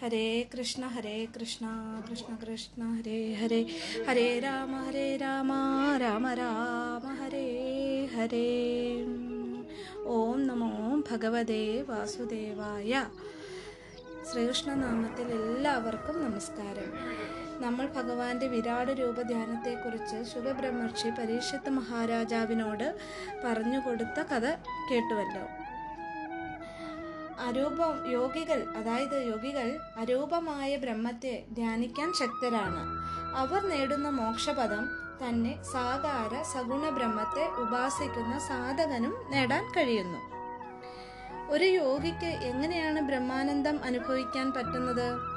ഹരേ കൃഷ്ണ ഹരേ കൃഷ്ണ കൃഷ്ണ കൃഷ്ണ ഹരേ ഹരേ ഹരേ രാമ ഹരേ രാമ രാമ രാമ ഹരേ ഹരേ ഓം നമോ ഭഗവതേ വാസുദേവായ ശ്രീകൃഷ്ണനാമത്തിൽ എല്ലാവർക്കും നമസ്കാരം. നമ്മൾ ഭഗവാന്റെ വിരാട് രൂപ ധ്യാനത്തെക്കുറിച്ച് ശുഭബ്രഹ്മർഷി പരീക്ഷത്ത് മഹാരാജാവിനോട് പറഞ്ഞു കൊടുത്ത കഥ കേട്ടുവല്ലോ. അരൂപം യോഗികൾ അതായത് യോഗികൾ അരൂപമായ ബ്രഹ്മത്തെ ധ്യാനിക്കാൻ ശക്തരാണ്. അവർ നേടുന്ന മോക്ഷപദം തന്നെ സാകാര സഗുണ ബ്രഹ്മത്തെ ഉപാസിക്കുന്ന സാധകനും നേടാൻ കഴിയുന്നു. ഒരു യോഗിക്ക് എങ്ങനെയാണ് ബ്രഹ്മാനന്ദം അനുഭവിക്കാൻ പറ്റുന്നത്?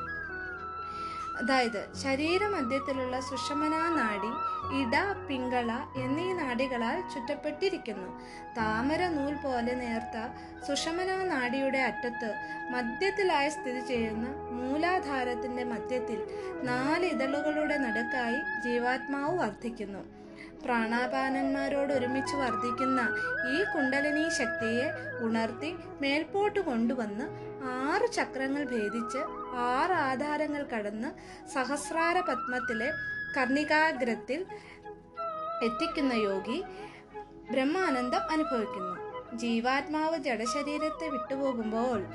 അതായത് ശരീരമധ്യത്തിലുള്ള സുഷമനാ നാഡി ഇട പിങ്കള എന്നീ നാടികളാൽ ചുറ്റപ്പെട്ടിരിക്കുന്നു. താമര നൂൽ പോലെ നേർത്ത സുഷമനാ നാടിയുടെ അറ്റത്ത് മധ്യത്തിലായി സ്ഥിതി ചെയ്യുന്ന മൂലാധാരത്തിന്റെ മധ്യത്തിൽ നാല് ഇതളുകളുടെ നടുക്കായി ജീവാത്മാവ് വർദ്ധിക്കുന്നു പ്രാണാപാനന്മാരോട് ഒരുമിച്ച് വർദ്ധിക്കുന്ന ഈ കുണ്ടലിനി ശക്തിയെ ഉണർത്തി മേൽപോട്ട് കൊണ്ടുവന്ന് ആറ് ചക്രങ്ങൾ ഭേദിച്ച് ആറ് ആധാരങ്ങൾ കടന്ന് സഹസ്രാര പത്മത്തിലെ കർണികാഗ്രത്തിൽ എത്തിക്കുന്ന യോഗി ബ്രഹ്മാനന്ദം അനുഭവിക്കുന്നു. ജീവാത്മാവ് ജഡശരീരത്തെ വിട്ടുപോകുമ്പോൾ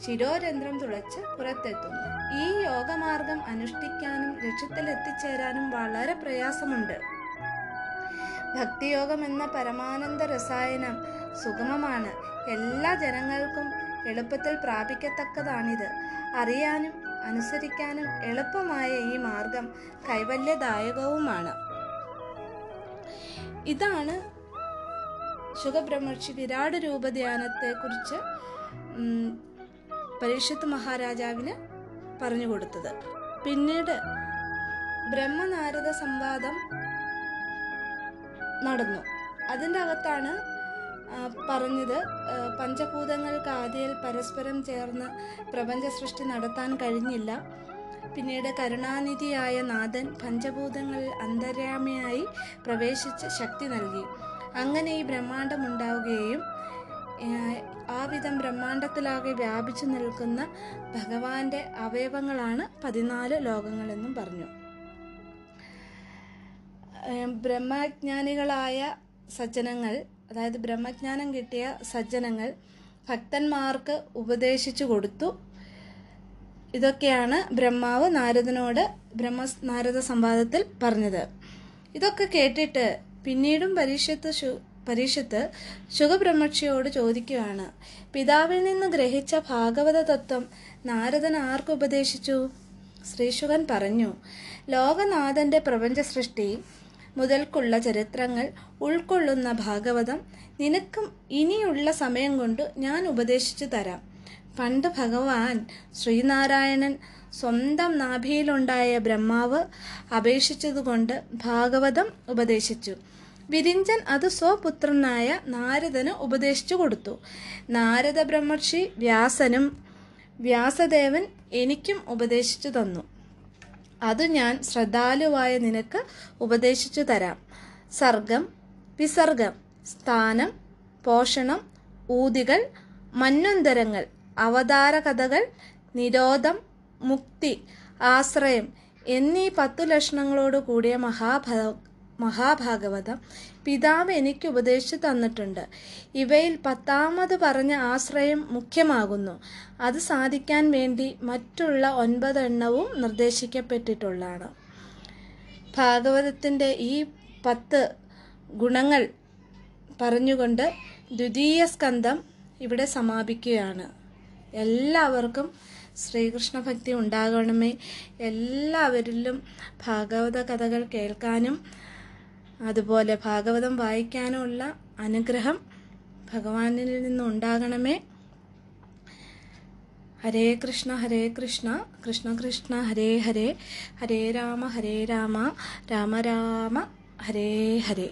ശിരോരന്ധ്രം തുളച്ച് പുറത്തെത്തുന്നു. ഈ യോഗമാർഗം അനുഷ്ഠിക്കാനും ലക്ഷ്യത്തിൽ എത്തിച്ചേരാനും വളരെ പ്രയാസമുണ്ട്. ഭക്തിയോഗം എന്ന പരമാനന്ദ രസായനം സുഗമമാണ്. എല്ലാ ജനങ്ങൾക്കും എളുപ്പത്തിൽ പ്രാപിക്കത്തക്കതാണിത്. അറിയാനും അനുസരിക്കാനും എളുപ്പമായ ഈ മാർഗം കൈവല്യദായകവുമാണ്. ഇതാണ് ശുഖബ്രഹ്മർഷി വിരാട് രൂപധ്യാനത്തെ കുറിച്ച് പരീക്ഷത്ത് മഹാരാജാവിന് പറഞ്ഞു കൊടുത്തത് പിന്നീട് ബ്രഹ്മനാരദ സംവാദം നടന്നു. അതിന്റെ അകത്താണ് പറഞ്ഞത് പഞ്ചഭൂതങ്ങൾക്ക് ആദ്യയിൽ പരസ്പരം ചേർന്ന് പ്രപഞ്ച സൃഷ്ടി നടത്താൻ കഴിഞ്ഞില്ല. പിന്നീട് കരുണാനിധിയായ നാഥൻ പഞ്ചഭൂതങ്ങളിൽ അന്തര്യാമിയായി പ്രവേശിച്ച് ശക്തി നൽകി. അങ്ങനെ ഈ ബ്രഹ്മാണ്ടം ഉണ്ടാവുകയും ആ വിധം ബ്രഹ്മാണ്ടത്തിലാകെ വ്യാപിച്ചു നിൽക്കുന്ന ഭഗവാന്റെ അവയവങ്ങളാണ് പതിനാല് ലോകങ്ങളെന്നും പറഞ്ഞു. ബ്രഹ്മജ്ഞാനികളായ സജ്ജനങ്ങൾ അതായത് ബ്രഹ്മജ്ഞാനം കിട്ടിയ സജ്ജനങ്ങൾ ഭക്തന്മാർക്ക് ഉപദേശിച്ചു കൊടുത്തു. ഇതൊക്കെയാണ് ബ്രഹ്മാവ് നാരദനോട് ബ്രഹ്മ നാരദ സംവാദത്തിൽ പറഞ്ഞത്. ഇതൊക്കെ കേട്ടിട്ട് പിന്നീടും പരീക്ഷത്ത് പരീക്ഷത്ത് ശുഖബ്രഹ്മക്ഷിയോട് ചോദിക്കുകയാണ് പിതാവിൽ നിന്ന് ഗ്രഹിച്ച ഭാഗവത തത്വം നാരദൻ ആർക്ക് ഉപദേശിച്ചു? ശ്രീശുഖൻ പറഞ്ഞു ലോകനാഥന്റെ പ്രപഞ്ച സൃഷ്ടി മുതൽക്കുള്ള ചരിത്രങ്ങൾ ഉൾക്കൊള്ളുന്ന ഭാഗവതം നിനക്കും ഇനിയുള്ള സമയം കൊണ്ട് ഞാൻ ഉപദേശിച്ചു തരാം. പണ്ട് ഭഗവാൻ ശ്രീനാരായണൻ സ്വന്തം നാഭിയിലുണ്ടായ ബ്രഹ്മാവ് അപേക്ഷിച്ചതുകൊണ്ട് ഭാഗവതം ഉപദേശിച്ചു. വിരിഞ്ചൻ അത് സ്വപുത്രനായ നാരദന് ഉപദേശിച്ചു കൊടുത്തു. നാരദ ബ്രഹ്മർഷി വ്യാസനും വ്യാസദേവൻ എനിക്കും ഉപദേശിച്ചു തന്നു. അത് ഞാൻ ശ്രദ്ധാലുവായ നിനക്ക് ഉപദേശിച്ചു തരാം. സർഗം വിസർഗം സ്ഥാനം പോഷണം ഊതികൾ മന്വന്തരങ്ങൾ അവതാര കഥകൾ നിരോധം മുക്തി ആശ്രയം എന്നീ പത്തു ലക്ഷണങ്ങളോട് കൂടിയ മഹാഭ മഹാഭാഗവതം പിതാവ് എനിക്ക് ഉപദേശിച്ചു തന്നിട്ടുണ്ട്. ഇവയിൽ പത്താമത് പറഞ്ഞ ആശ്രയം മുഖ്യമാകുന്നു. അത് സാധിക്കാൻ വേണ്ടി മറ്റുള്ള ഒൻപതെണ്ണവും നിർദ്ദേശിക്കപ്പെട്ടിട്ടുള്ളതാണ്. ഭാഗവതത്തിന്റെ ഈ പത്ത് ഗുണങ്ങൾ പറഞ്ഞുകൊണ്ട് ദ്വിതീയ സ്കന്ധം ഇവിടെ സമാപിക്കുകയാണ്. എല്ലാവർക്കും ശ്രീകൃഷ്ണ ഭക്തി ഉണ്ടാകണമേ. എല്ലാവരിലും ഭാഗവത കഥകൾ കേൾക്കാനും അതുപോലെ ഭാഗവതം വായിക്കാനുള്ള അനുഗ്രഹം ഭഗവാനിൽ നിന്നുണ്ടാകണമേ. ഹരേ കൃഷ്ണ ഹരേ കൃഷ്ണ കൃഷ്ണ കൃഷ്ണ ഹരേ ഹരേ ഹരേ രാമ ഹരേ രാമ രാമ രാമ ഹരേ ഹരേ.